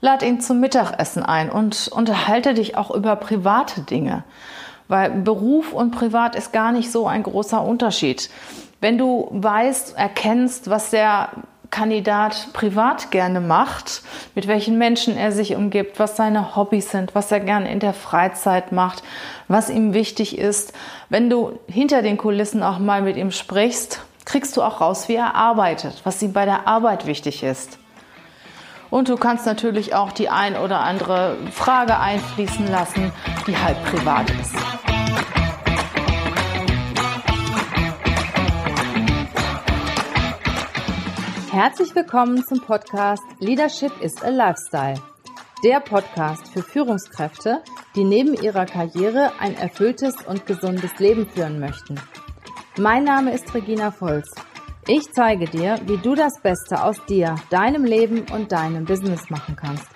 Lad ihn zum Mittagessen ein und unterhalte dich auch über private Dinge. Weil Beruf und Privat ist gar nicht so ein großer Unterschied. Wenn du weißt, erkennst, was der Kandidat privat gerne macht, mit welchen Menschen er sich umgibt, was seine Hobbys sind, was er gerne in der Freizeit macht, was ihm wichtig ist. Wenn du hinter den Kulissen auch mal mit ihm sprichst, kriegst du auch raus, wie er arbeitet, was ihm bei der Arbeit wichtig ist. Und du kannst natürlich auch die ein oder andere Frage einfließen lassen, die halb privat ist. Herzlich willkommen zum Podcast Leadership is a Lifestyle. Der Podcast für Führungskräfte, die neben ihrer Karriere ein erfülltes und gesundes Leben führen möchten. Mein Name ist Regina Volz ich zeige dir, wie du das Beste aus dir, deinem Leben und deinem Business machen kannst.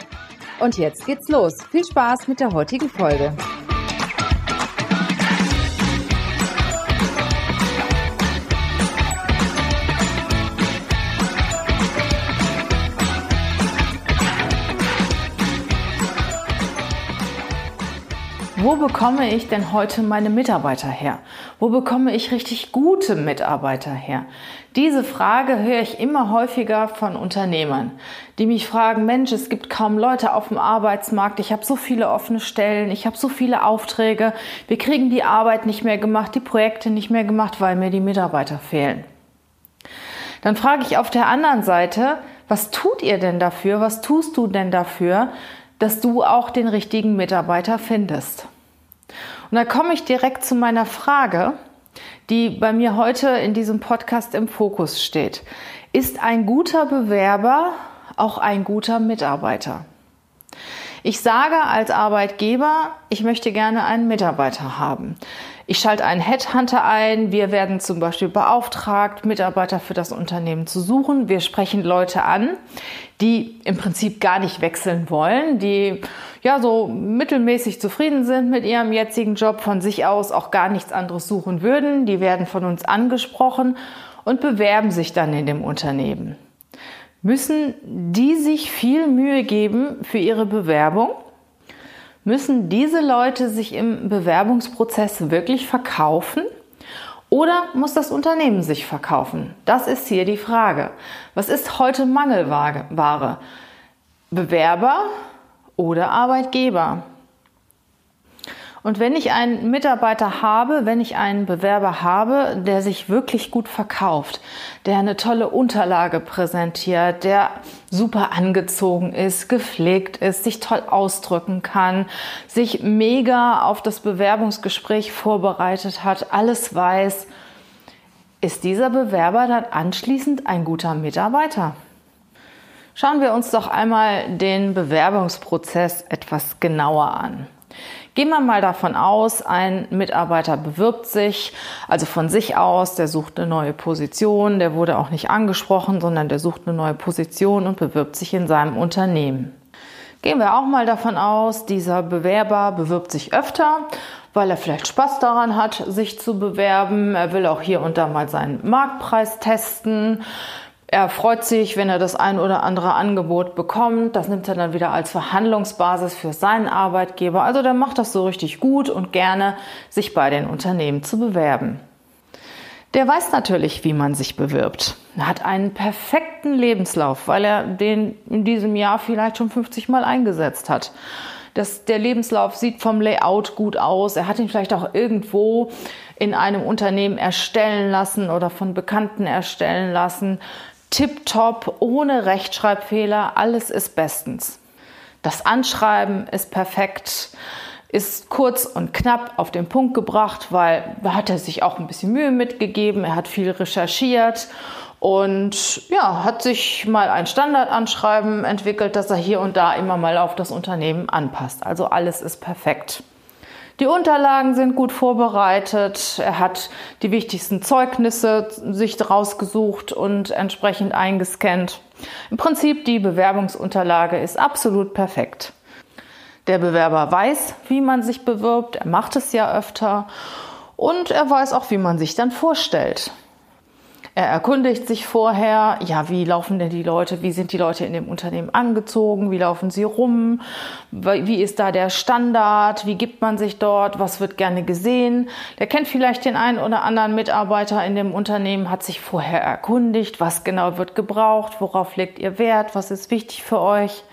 Und jetzt geht's los. Viel Spaß mit der heutigen Folge. Wo bekomme ich denn heute meine Mitarbeiter her? Wo bekomme ich richtig gute Mitarbeiter her? Diese Frage höre ich immer häufiger von Unternehmern, die mich fragen, Mensch, es gibt kaum Leute auf dem Arbeitsmarkt, ich habe so viele offene Stellen, ich habe so viele Aufträge, wir kriegen die Arbeit nicht mehr gemacht, die Projekte nicht mehr gemacht, weil mir die Mitarbeiter fehlen. Dann frage ich auf der anderen Seite, was tut ihr denn dafür, was tust du denn dafür, dass du auch den richtigen Mitarbeiter findest. Und da komme ich direkt zu meiner Frage, die bei mir heute in diesem Podcast im Fokus steht. Ist ein guter Bewerber auch ein guter Mitarbeiter? Ich sage als Arbeitgeber, ich möchte gerne einen Mitarbeiter haben. Ich schalte einen Headhunter ein. Wir werden zum Beispiel beauftragt, Mitarbeiter für das Unternehmen zu suchen. Wir sprechen Leute an, die im Prinzip gar nicht wechseln wollen, die ja so mittelmäßig zufrieden sind mit ihrem jetzigen Job, von sich aus auch gar nichts anderes suchen würden. Die werden von uns angesprochen und bewerben sich dann in dem Unternehmen. Müssen die sich viel Mühe geben für ihre Bewerbung? Müssen diese Leute sich im Bewerbungsprozess wirklich verkaufen? Oder muss das Unternehmen sich verkaufen? Das ist hier die Frage. Was ist heute Mangelware? Bewerber oder Arbeitgeber? Und wenn ich einen Mitarbeiter habe, wenn ich einen Bewerber habe, der sich wirklich gut verkauft, der eine tolle Unterlage präsentiert, der super angezogen ist, gepflegt ist, sich toll ausdrücken kann, sich mega auf das Bewerbungsgespräch vorbereitet hat, alles weiß, ist dieser Bewerber dann anschließend ein guter Mitarbeiter? Schauen wir uns doch einmal den Bewerbungsprozess etwas genauer an. Gehen wir mal davon aus, ein Mitarbeiter bewirbt sich, also von sich aus, der sucht eine neue Position, der wurde auch nicht angesprochen, sondern der sucht eine neue Position und bewirbt sich in seinem Unternehmen. Gehen wir auch mal davon aus, dieser Bewerber bewirbt sich öfter, weil er vielleicht Spaß daran hat, sich zu bewerben. Er will auch hier und da mal seinen Marktpreis testen. Er freut sich, wenn er das ein oder andere Angebot bekommt. Das nimmt er dann wieder als Verhandlungsbasis für seinen Arbeitgeber. Also der macht das so richtig gut und gerne, sich bei den Unternehmen zu bewerben. Der weiß natürlich, wie man sich bewirbt. Er hat einen perfekten Lebenslauf, weil er den in diesem Jahr vielleicht schon 50 Mal eingesetzt hat. Das, der Lebenslauf sieht vom Layout gut aus. Er hat ihn vielleicht auch irgendwo in einem Unternehmen erstellen lassen oder von Bekannten erstellen lassen tipptopp, ohne Rechtschreibfehler, alles ist bestens. Das Anschreiben ist perfekt, ist kurz und knapp auf den Punkt gebracht, weil da hat er sich auch ein bisschen Mühe mitgegeben, er hat viel recherchiert und ja, hat sich mal ein Standardanschreiben entwickelt, das er hier und da immer mal auf das Unternehmen anpasst. Also alles ist perfekt. Die Unterlagen sind gut vorbereitet. Er hat die wichtigsten Zeugnisse sich rausgesucht und entsprechend eingescannt. Im Prinzip die Bewerbungsunterlage ist absolut perfekt. Der Bewerber weiß, wie man sich bewirbt. Er macht es ja öfter. Und er weiß auch, wie man sich dann vorstellt. Er erkundigt sich vorher, ja, wie laufen denn die Leute, wie sind die Leute in dem Unternehmen angezogen, wie laufen sie rum, wie ist da der Standard, wie gibt man sich dort, was wird gerne gesehen. Der kennt vielleicht den einen oder anderen Mitarbeiter in dem Unternehmen, hat sich vorher erkundigt, was genau wird gebraucht, worauf legt ihr Wert, was ist wichtig für euch.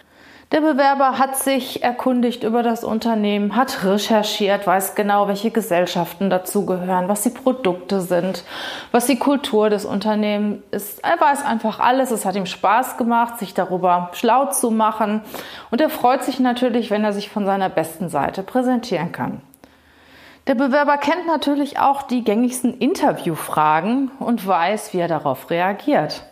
Der Bewerber hat sich erkundigt über das Unternehmen, hat recherchiert, weiß genau, welche Gesellschaften dazugehören, was die Produkte sind, was die Kultur des Unternehmens ist. Er weiß einfach alles. Es hat ihm Spaß gemacht, sich darüber schlau zu machen. Und er freut sich natürlich, wenn er sich von seiner besten Seite präsentieren kann. Der Bewerber kennt natürlich auch die gängigsten Interviewfragen und weiß, wie er darauf reagiert.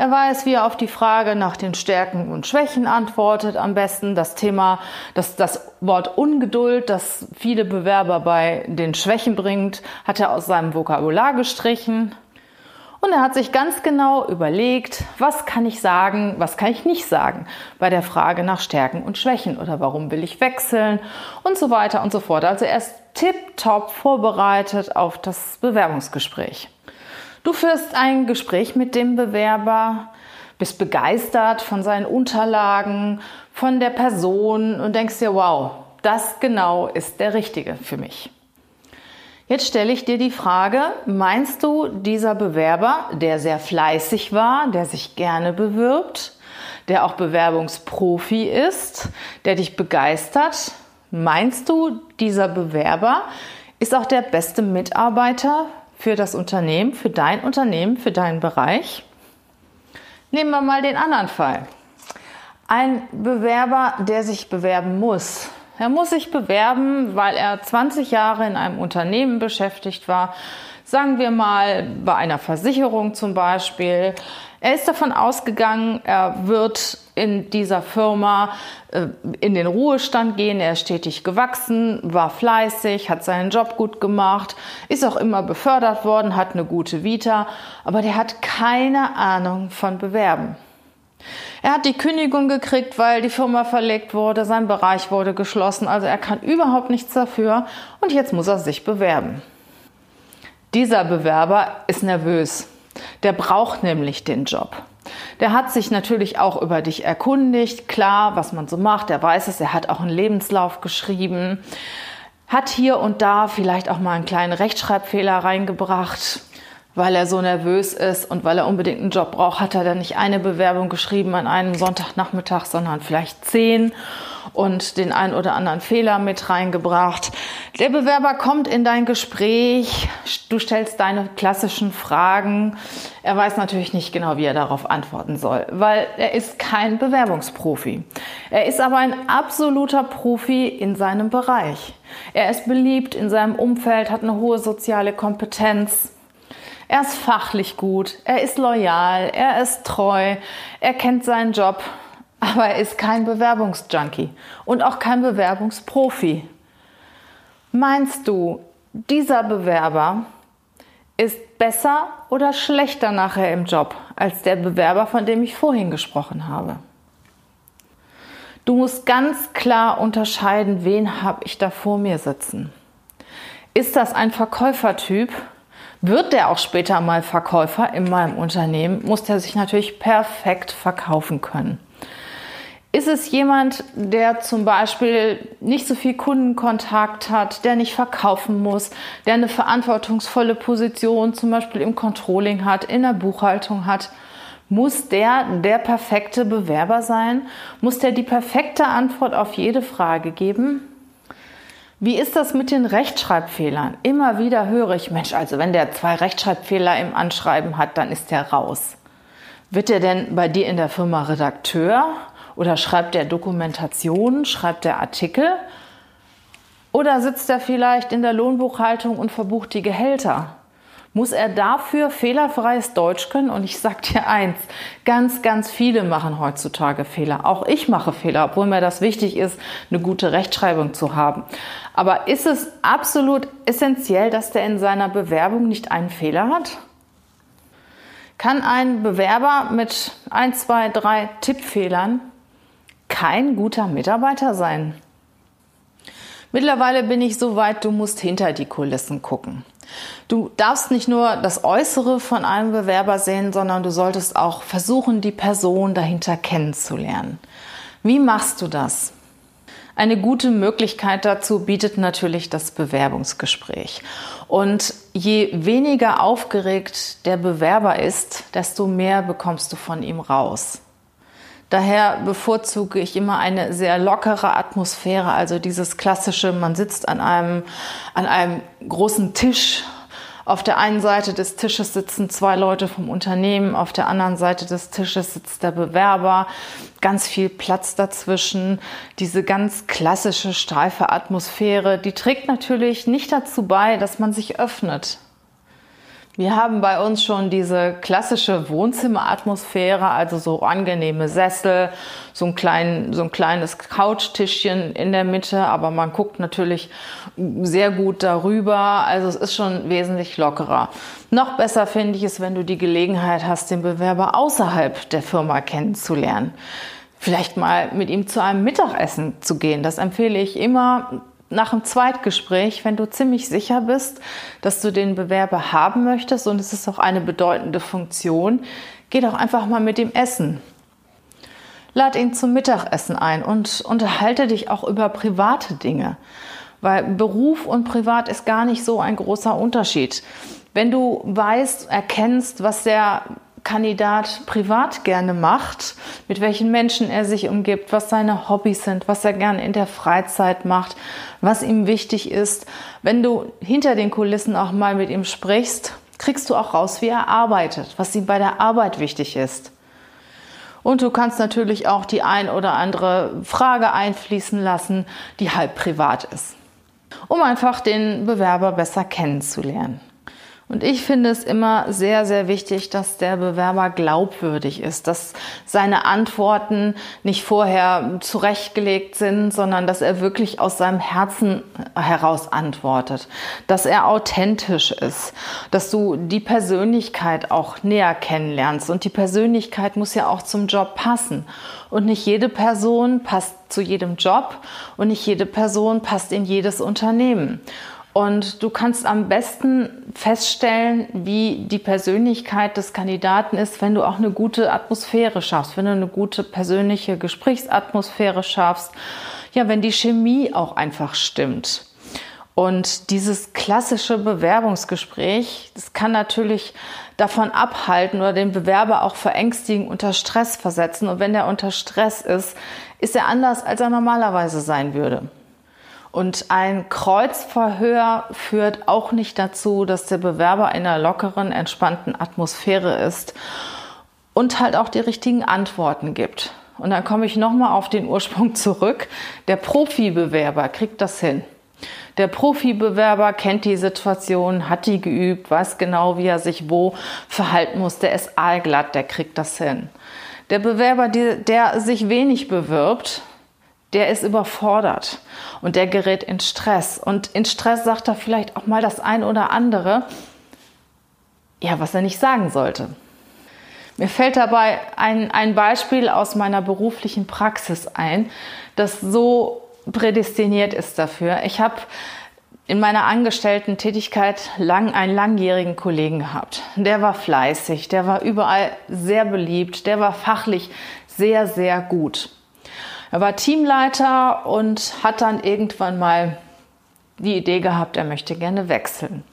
Er weiß, wie er auf die Frage nach den Stärken und Schwächen antwortet. Am besten das Thema, das, das Wort Ungeduld, das viele Bewerber bei den Schwächen bringt, hat er aus seinem Vokabular gestrichen. Und er hat sich ganz genau überlegt, was kann ich sagen, was kann ich nicht sagen bei der Frage nach Stärken und Schwächen oder warum will ich wechseln und so weiter und so fort. Also er ist tipptopp vorbereitet auf das Bewerbungsgespräch. Du führst ein Gespräch mit dem Bewerber, bist begeistert von seinen Unterlagen, von der Person und denkst dir, wow, das genau ist der Richtige für mich. Jetzt stelle ich dir die Frage, meinst du, dieser Bewerber, der sehr fleißig war, der sich gerne bewirbt, der auch Bewerbungsprofi ist, der dich begeistert, meinst du, dieser Bewerber ist auch der beste Mitarbeiter für das Unternehmen, für dein Unternehmen, für deinen Bereich. Nehmen wir mal den anderen Fall. Ein Bewerber, der sich bewerben muss. Er muss sich bewerben, weil er 20 Jahre in einem Unternehmen beschäftigt war. Sagen wir mal bei einer Versicherung zum Beispiel. Er ist davon ausgegangen, er wird in dieser Firma äh, in den Ruhestand gehen. Er ist stetig gewachsen, war fleißig, hat seinen Job gut gemacht, ist auch immer befördert worden, hat eine gute Vita, aber der hat keine Ahnung von Bewerben. Er hat die Kündigung gekriegt, weil die Firma verlegt wurde, sein Bereich wurde geschlossen, also er kann überhaupt nichts dafür und jetzt muss er sich bewerben. Dieser Bewerber ist nervös. Der braucht nämlich den Job. Der hat sich natürlich auch über dich erkundigt, klar, was man so macht. Er weiß es, er hat auch einen Lebenslauf geschrieben, hat hier und da vielleicht auch mal einen kleinen Rechtschreibfehler reingebracht, weil er so nervös ist und weil er unbedingt einen Job braucht, hat er dann nicht eine Bewerbung geschrieben an einem Sonntagnachmittag, sondern vielleicht zehn und den einen oder anderen Fehler mit reingebracht. Der Bewerber kommt in dein Gespräch, du stellst deine klassischen Fragen. Er weiß natürlich nicht genau, wie er darauf antworten soll, weil er ist kein Bewerbungsprofi. Er ist aber ein absoluter Profi in seinem Bereich. Er ist beliebt in seinem Umfeld, hat eine hohe soziale Kompetenz. Er ist fachlich gut, er ist loyal, er ist treu, er kennt seinen Job, aber er ist kein Bewerbungsjunkie und auch kein Bewerbungsprofi. Meinst du, dieser Bewerber ist besser oder schlechter nachher im Job als der Bewerber, von dem ich vorhin gesprochen habe? Du musst ganz klar unterscheiden, wen habe ich da vor mir sitzen. Ist das ein Verkäufertyp? Wird der auch später mal Verkäufer in meinem Unternehmen? Muss der sich natürlich perfekt verkaufen können. Ist es jemand, der zum Beispiel nicht so viel Kundenkontakt hat, der nicht verkaufen muss, der eine verantwortungsvolle Position zum Beispiel im Controlling hat, in der Buchhaltung hat? Muss der der perfekte Bewerber sein? Muss der die perfekte Antwort auf jede Frage geben? Wie ist das mit den Rechtschreibfehlern? Immer wieder höre ich, Mensch, also wenn der zwei Rechtschreibfehler im Anschreiben hat, dann ist der raus. Wird er denn bei dir in der Firma Redakteur oder schreibt er Dokumentation, schreibt er Artikel? Oder sitzt er vielleicht in der Lohnbuchhaltung und verbucht die Gehälter? Muss er dafür fehlerfreies Deutsch können? Und ich sage dir eins, ganz, ganz viele machen heutzutage Fehler. Auch ich mache Fehler, obwohl mir das wichtig ist, eine gute Rechtschreibung zu haben. Aber ist es absolut essentiell, dass der in seiner Bewerbung nicht einen Fehler hat? Kann ein Bewerber mit ein, zwei, drei Tippfehlern kein guter Mitarbeiter sein. Mittlerweile bin ich so weit, du musst hinter die Kulissen gucken. Du darfst nicht nur das Äußere von einem Bewerber sehen, sondern du solltest auch versuchen, die Person dahinter kennenzulernen. Wie machst du das? Eine gute Möglichkeit dazu bietet natürlich das Bewerbungsgespräch. Und je weniger aufgeregt der Bewerber ist, desto mehr bekommst du von ihm raus. Daher bevorzuge ich immer eine sehr lockere Atmosphäre, also dieses klassische, man sitzt an einem, an einem großen Tisch. Auf der einen Seite des Tisches sitzen zwei Leute vom Unternehmen, auf der anderen Seite des Tisches sitzt der Bewerber, ganz viel Platz dazwischen. Diese ganz klassische steife Atmosphäre, die trägt natürlich nicht dazu bei, dass man sich öffnet. Wir haben bei uns schon diese klassische Wohnzimmeratmosphäre, also so angenehme Sessel, so ein, klein, so ein kleines Couchtischchen in der Mitte, aber man guckt natürlich sehr gut darüber. Also es ist schon wesentlich lockerer. Noch besser finde ich es, wenn du die Gelegenheit hast, den Bewerber außerhalb der Firma kennenzulernen vielleicht mal mit ihm zu einem Mittagessen zu gehen. Das empfehle ich immer nach dem Zweitgespräch, wenn du ziemlich sicher bist, dass du den Bewerber haben möchtest und es ist auch eine bedeutende Funktion, geh doch einfach mal mit ihm essen. Lad ihn zum Mittagessen ein und unterhalte dich auch über private Dinge, weil Beruf und Privat ist gar nicht so ein großer Unterschied. Wenn du weißt, erkennst, was der Kandidat privat gerne macht, mit welchen Menschen er sich umgibt, was seine Hobbys sind, was er gerne in der Freizeit macht, was ihm wichtig ist. Wenn du hinter den Kulissen auch mal mit ihm sprichst, kriegst du auch raus, wie er arbeitet, was ihm bei der Arbeit wichtig ist. Und du kannst natürlich auch die ein oder andere Frage einfließen lassen, die halb privat ist, um einfach den Bewerber besser kennenzulernen. Und ich finde es immer sehr, sehr wichtig, dass der Bewerber glaubwürdig ist, dass seine Antworten nicht vorher zurechtgelegt sind, sondern dass er wirklich aus seinem Herzen heraus antwortet, dass er authentisch ist, dass du die Persönlichkeit auch näher kennenlernst. Und die Persönlichkeit muss ja auch zum Job passen. Und nicht jede Person passt zu jedem Job und nicht jede Person passt in jedes Unternehmen. Und du kannst am besten feststellen, wie die Persönlichkeit des Kandidaten ist, wenn du auch eine gute Atmosphäre schaffst, wenn du eine gute persönliche Gesprächsatmosphäre schaffst. Ja, wenn die Chemie auch einfach stimmt. Und dieses klassische Bewerbungsgespräch, das kann natürlich davon abhalten oder den Bewerber auch verängstigen, unter Stress versetzen. Und wenn er unter Stress ist, ist er anders, als er normalerweise sein würde. Und ein Kreuzverhör führt auch nicht dazu, dass der Bewerber in einer lockeren, entspannten Atmosphäre ist und halt auch die richtigen Antworten gibt. Und dann komme ich nochmal auf den Ursprung zurück. Der Profibewerber kriegt das hin. Der Profibewerber kennt die Situation, hat die geübt, weiß genau, wie er sich wo verhalten muss. Der ist aalglatt, der kriegt das hin. Der Bewerber, der sich wenig bewirbt, der ist überfordert und der gerät in Stress. Und in Stress sagt er vielleicht auch mal das ein oder andere, ja, was er nicht sagen sollte. Mir fällt dabei ein, ein Beispiel aus meiner beruflichen Praxis ein, das so prädestiniert ist dafür. Ich habe in meiner angestellten Tätigkeit lang einen langjährigen Kollegen gehabt. Der war fleißig, der war überall sehr beliebt, der war fachlich sehr, sehr gut. Er war Teamleiter und hat dann irgendwann mal die Idee gehabt, er möchte gerne wechseln.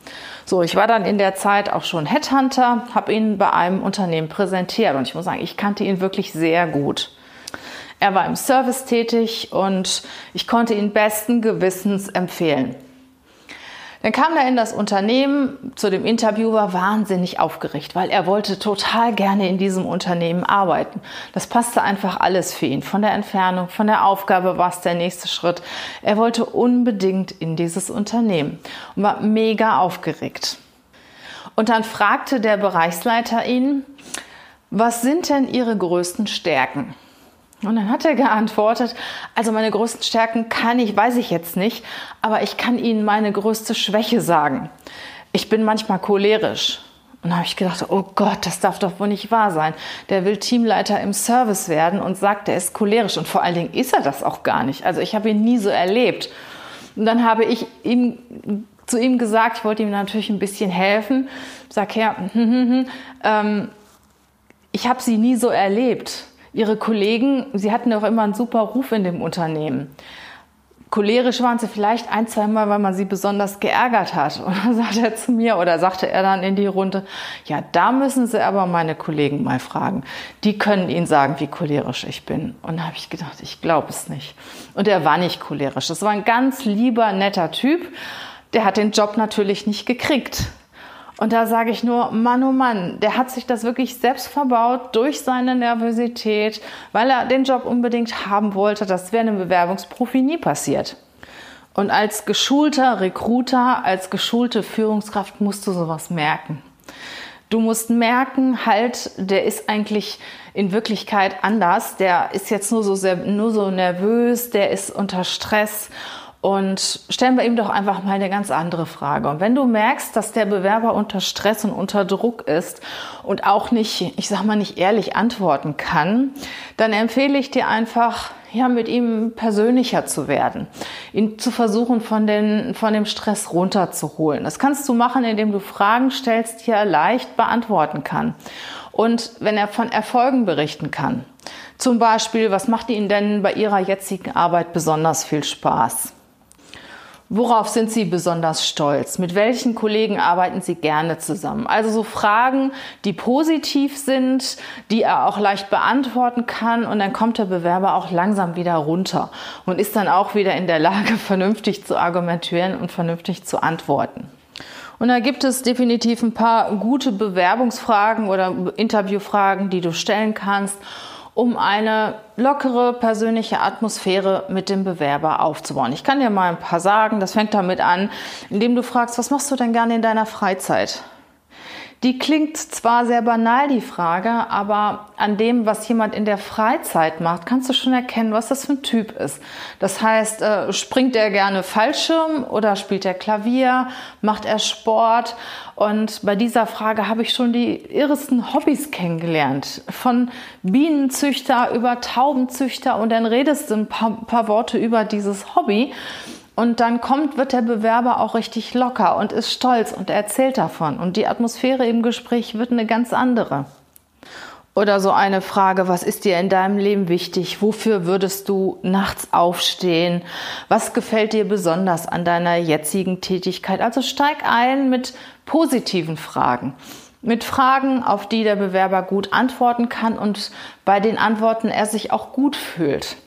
So, ich war dann in der Zeit auch schon Headhunter, habe ihn bei einem Unternehmen präsentiert und ich muss sagen, ich kannte ihn wirklich sehr gut. Er war im Service tätig und ich konnte ihn besten Gewissens empfehlen. Dann kam er in das Unternehmen zu dem Interview, war wahnsinnig aufgeregt, weil er wollte total gerne in diesem Unternehmen arbeiten. Das passte einfach alles für ihn. Von der Entfernung, von der Aufgabe war es der nächste Schritt. Er wollte unbedingt in dieses Unternehmen und war mega aufgeregt. Und dann fragte der Bereichsleiter ihn, was sind denn Ihre größten Stärken? Und dann hat er geantwortet, also meine größten Stärken kann ich, weiß ich jetzt nicht, aber ich kann Ihnen meine größte Schwäche sagen. Ich bin manchmal cholerisch. Und da habe ich gedacht, oh Gott, das darf doch wohl nicht wahr sein. Der will Teamleiter im Service werden und sagt, er ist cholerisch. Und vor allen Dingen ist er das auch gar nicht. Also ich habe ihn nie so erlebt. Und dann habe ich ihm zu ihm gesagt, ich wollte ihm natürlich ein bisschen helfen. Sag her, hm, hm, hm, ähm, ich habe sie nie so erlebt. Ihre Kollegen, sie hatten auch immer einen super Ruf in dem Unternehmen. Cholerisch waren sie vielleicht ein, zwei Mal, weil man sie besonders geärgert hat. Und dann sagte er zu mir oder sagte er dann in die Runde, ja, da müssen Sie aber meine Kollegen mal fragen. Die können Ihnen sagen, wie cholerisch ich bin. Und da habe ich gedacht, ich glaube es nicht. Und er war nicht cholerisch. Das war ein ganz lieber, netter Typ. Der hat den Job natürlich nicht gekriegt. Und da sage ich nur, Mann, oh Mann, der hat sich das wirklich selbst verbaut durch seine Nervosität, weil er den Job unbedingt haben wollte. Das wäre einem Bewerbungsprofi nie passiert. Und als geschulter Recruiter, als geschulte Führungskraft musst du sowas merken. Du musst merken, halt, der ist eigentlich in Wirklichkeit anders. Der ist jetzt nur so, sehr, nur so nervös, der ist unter Stress und stellen wir ihm doch einfach mal eine ganz andere Frage. Und wenn du merkst, dass der Bewerber unter Stress und unter Druck ist und auch nicht, ich sag mal, nicht ehrlich antworten kann, dann empfehle ich dir einfach, ja, mit ihm persönlicher zu werden, ihn zu versuchen, von, den, von dem Stress runterzuholen. Das kannst du machen, indem du Fragen stellst, die er leicht beantworten kann. Und wenn er von Erfolgen berichten kann. Zum Beispiel, was macht Ihnen denn bei Ihrer jetzigen Arbeit besonders viel Spaß? Worauf sind Sie besonders stolz? Mit welchen Kollegen arbeiten Sie gerne zusammen? Also so Fragen, die positiv sind, die er auch leicht beantworten kann und dann kommt der Bewerber auch langsam wieder runter und ist dann auch wieder in der Lage, vernünftig zu argumentieren und vernünftig zu antworten. Und da gibt es definitiv ein paar gute Bewerbungsfragen oder Interviewfragen, die du stellen kannst um eine lockere persönliche Atmosphäre mit dem Bewerber aufzubauen. Ich kann dir mal ein paar sagen. Das fängt damit an, indem du fragst, was machst du denn gerne in deiner Freizeit? Die klingt zwar sehr banal, die Frage, aber an dem, was jemand in der Freizeit macht, kannst du schon erkennen, was das für ein Typ ist. Das heißt, äh, springt er gerne Fallschirm oder spielt er Klavier, macht er Sport? Und bei dieser Frage habe ich schon die irresten Hobbys kennengelernt. Von Bienenzüchter über Taubenzüchter und dann redest du ein paar, paar Worte über dieses Hobby. Und dann kommt, wird der Bewerber auch richtig locker und ist stolz und erzählt davon. Und die Atmosphäre im Gespräch wird eine ganz andere. Oder so eine Frage, was ist dir in deinem Leben wichtig? Wofür würdest du nachts aufstehen? Was gefällt dir besonders an deiner jetzigen Tätigkeit? Also steig ein mit positiven Fragen. Mit Fragen, auf die der Bewerber gut antworten kann und bei den Antworten er sich auch gut fühlt.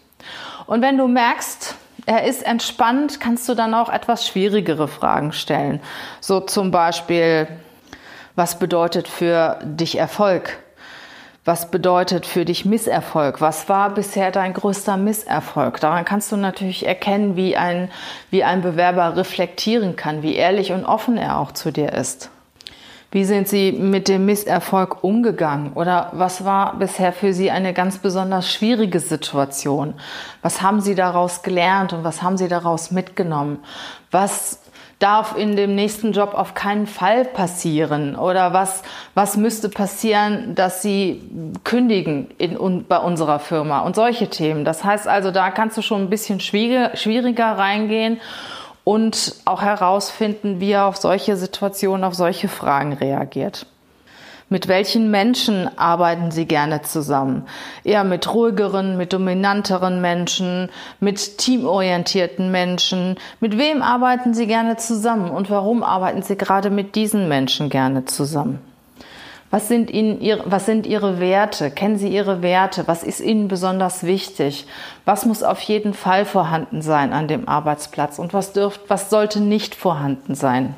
Und wenn du merkst, er ist entspannt, kannst du dann auch etwas schwierigere Fragen stellen. So zum Beispiel, was bedeutet für dich Erfolg? Was bedeutet für dich Misserfolg? Was war bisher dein größter Misserfolg? Daran kannst du natürlich erkennen, wie ein, wie ein Bewerber reflektieren kann, wie ehrlich und offen er auch zu dir ist. Wie sind Sie mit dem Misserfolg umgegangen? Oder was war bisher für Sie eine ganz besonders schwierige Situation? Was haben Sie daraus gelernt und was haben Sie daraus mitgenommen? Was darf in dem nächsten Job auf keinen Fall passieren? Oder was, was müsste passieren, dass Sie kündigen in, bei unserer Firma? Und solche Themen. Das heißt also, da kannst du schon ein bisschen schwieriger reingehen und auch herausfinden, wie er auf solche Situationen, auf solche Fragen reagiert. Mit welchen Menschen arbeiten Sie gerne zusammen? Eher mit ruhigeren, mit dominanteren Menschen, mit teamorientierten Menschen. Mit wem arbeiten Sie gerne zusammen und warum arbeiten Sie gerade mit diesen Menschen gerne zusammen? Was sind, Ihnen ihre, was sind Ihre Werte? Kennen Sie Ihre Werte? Was ist Ihnen besonders wichtig? Was muss auf jeden Fall vorhanden sein an dem Arbeitsplatz? Und was, dürft, was sollte nicht vorhanden sein?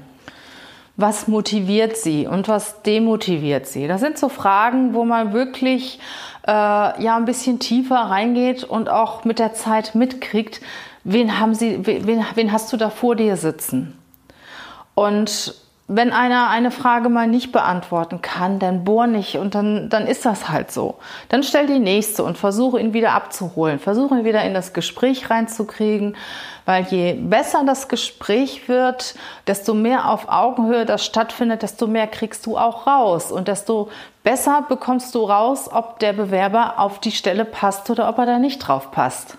Was motiviert Sie und was demotiviert Sie? Das sind so Fragen, wo man wirklich äh, ja ein bisschen tiefer reingeht und auch mit der Zeit mitkriegt, wen haben Sie, wen, wen hast du da vor dir sitzen? Und wenn einer eine Frage mal nicht beantworten kann, dann bohr nicht und dann, dann ist das halt so. Dann stell die nächste und versuche ihn wieder abzuholen, versuche ihn wieder in das Gespräch reinzukriegen, weil je besser das Gespräch wird, desto mehr auf Augenhöhe das stattfindet, desto mehr kriegst du auch raus und desto besser bekommst du raus, ob der Bewerber auf die Stelle passt oder ob er da nicht drauf passt.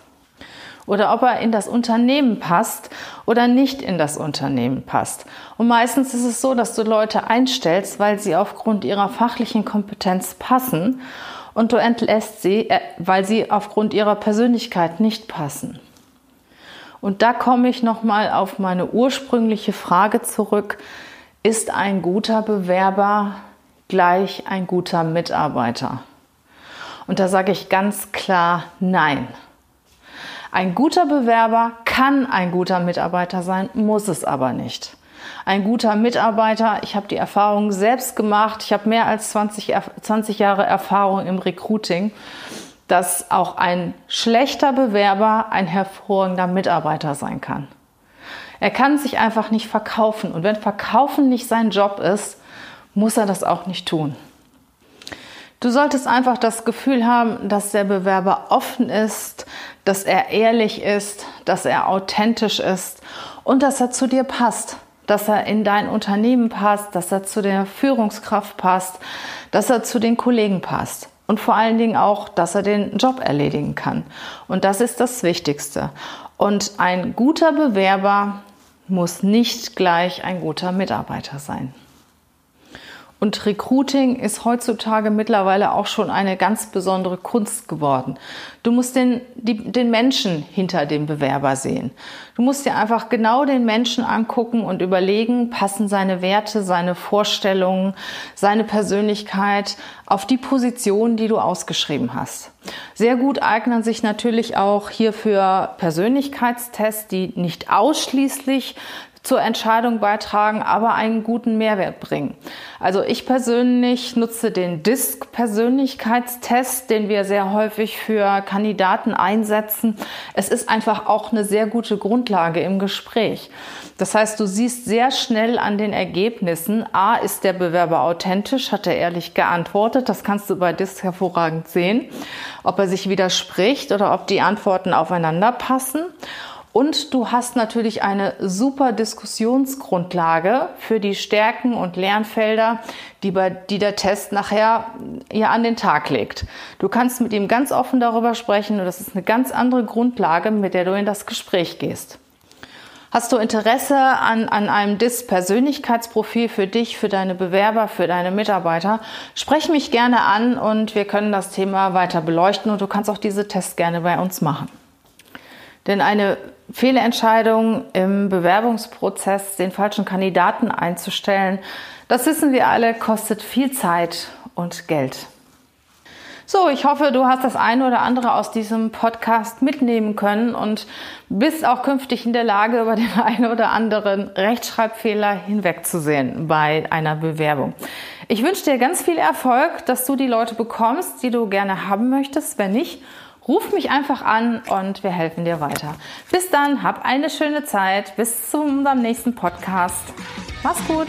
Oder ob er in das Unternehmen passt oder nicht in das Unternehmen passt. Und meistens ist es so, dass du Leute einstellst, weil sie aufgrund ihrer fachlichen Kompetenz passen und du entlässt sie, äh, weil sie aufgrund ihrer Persönlichkeit nicht passen. Und da komme ich nochmal auf meine ursprüngliche Frage zurück. Ist ein guter Bewerber gleich ein guter Mitarbeiter? Und da sage ich ganz klar Nein. Ein guter Bewerber kann ein guter Mitarbeiter sein, muss es aber nicht. Ein guter Mitarbeiter, ich habe die Erfahrung selbst gemacht, ich habe mehr als 20, 20 Jahre Erfahrung im Recruiting, dass auch ein schlechter Bewerber ein hervorragender Mitarbeiter sein kann. Er kann sich einfach nicht verkaufen und wenn Verkaufen nicht sein Job ist, muss er das auch nicht tun. Du solltest einfach das Gefühl haben, dass der Bewerber offen ist, dass er ehrlich ist, dass er authentisch ist und dass er zu dir passt, dass er in dein Unternehmen passt, dass er zu der Führungskraft passt, dass er zu den Kollegen passt und vor allen Dingen auch, dass er den Job erledigen kann. Und das ist das Wichtigste. Und ein guter Bewerber muss nicht gleich ein guter Mitarbeiter sein. Und Recruiting ist heutzutage mittlerweile auch schon eine ganz besondere Kunst geworden. Du musst den, die, den Menschen hinter dem Bewerber sehen. Du musst dir einfach genau den Menschen angucken und überlegen, passen seine Werte, seine Vorstellungen, seine Persönlichkeit auf die Position, die du ausgeschrieben hast. Sehr gut eignen sich natürlich auch hierfür Persönlichkeitstests, die nicht ausschließlich zur Entscheidung beitragen, aber einen guten Mehrwert bringen. Also ich persönlich nutze den DISC-Persönlichkeitstest, den wir sehr häufig für Kandidaten einsetzen. Es ist einfach auch eine sehr gute Grundlage im Gespräch. Das heißt, du siehst sehr schnell an den Ergebnissen, a, ist der Bewerber authentisch, hat er ehrlich geantwortet, das kannst du bei DISC hervorragend sehen, ob er sich widerspricht oder ob die Antworten aufeinander passen. Und du hast natürlich eine super Diskussionsgrundlage für die Stärken und Lernfelder, die, bei, die der Test nachher ja an den Tag legt. Du kannst mit ihm ganz offen darüber sprechen und das ist eine ganz andere Grundlage, mit der du in das Gespräch gehst. Hast du Interesse an, an einem DIS-Persönlichkeitsprofil für dich, für deine Bewerber, für deine Mitarbeiter? Sprech mich gerne an und wir können das Thema weiter beleuchten und du kannst auch diese Tests gerne bei uns machen. Denn eine Fehlentscheidung im Bewerbungsprozess, den falschen Kandidaten einzustellen, das wissen wir alle, kostet viel Zeit und Geld. So, ich hoffe, du hast das eine oder andere aus diesem Podcast mitnehmen können und bist auch künftig in der Lage, über den einen oder anderen Rechtschreibfehler hinwegzusehen bei einer Bewerbung. Ich wünsche dir ganz viel Erfolg, dass du die Leute bekommst, die du gerne haben möchtest. Wenn nicht, Ruf mich einfach an und wir helfen dir weiter. Bis dann, hab eine schöne Zeit. Bis zum nächsten Podcast. Mach's gut.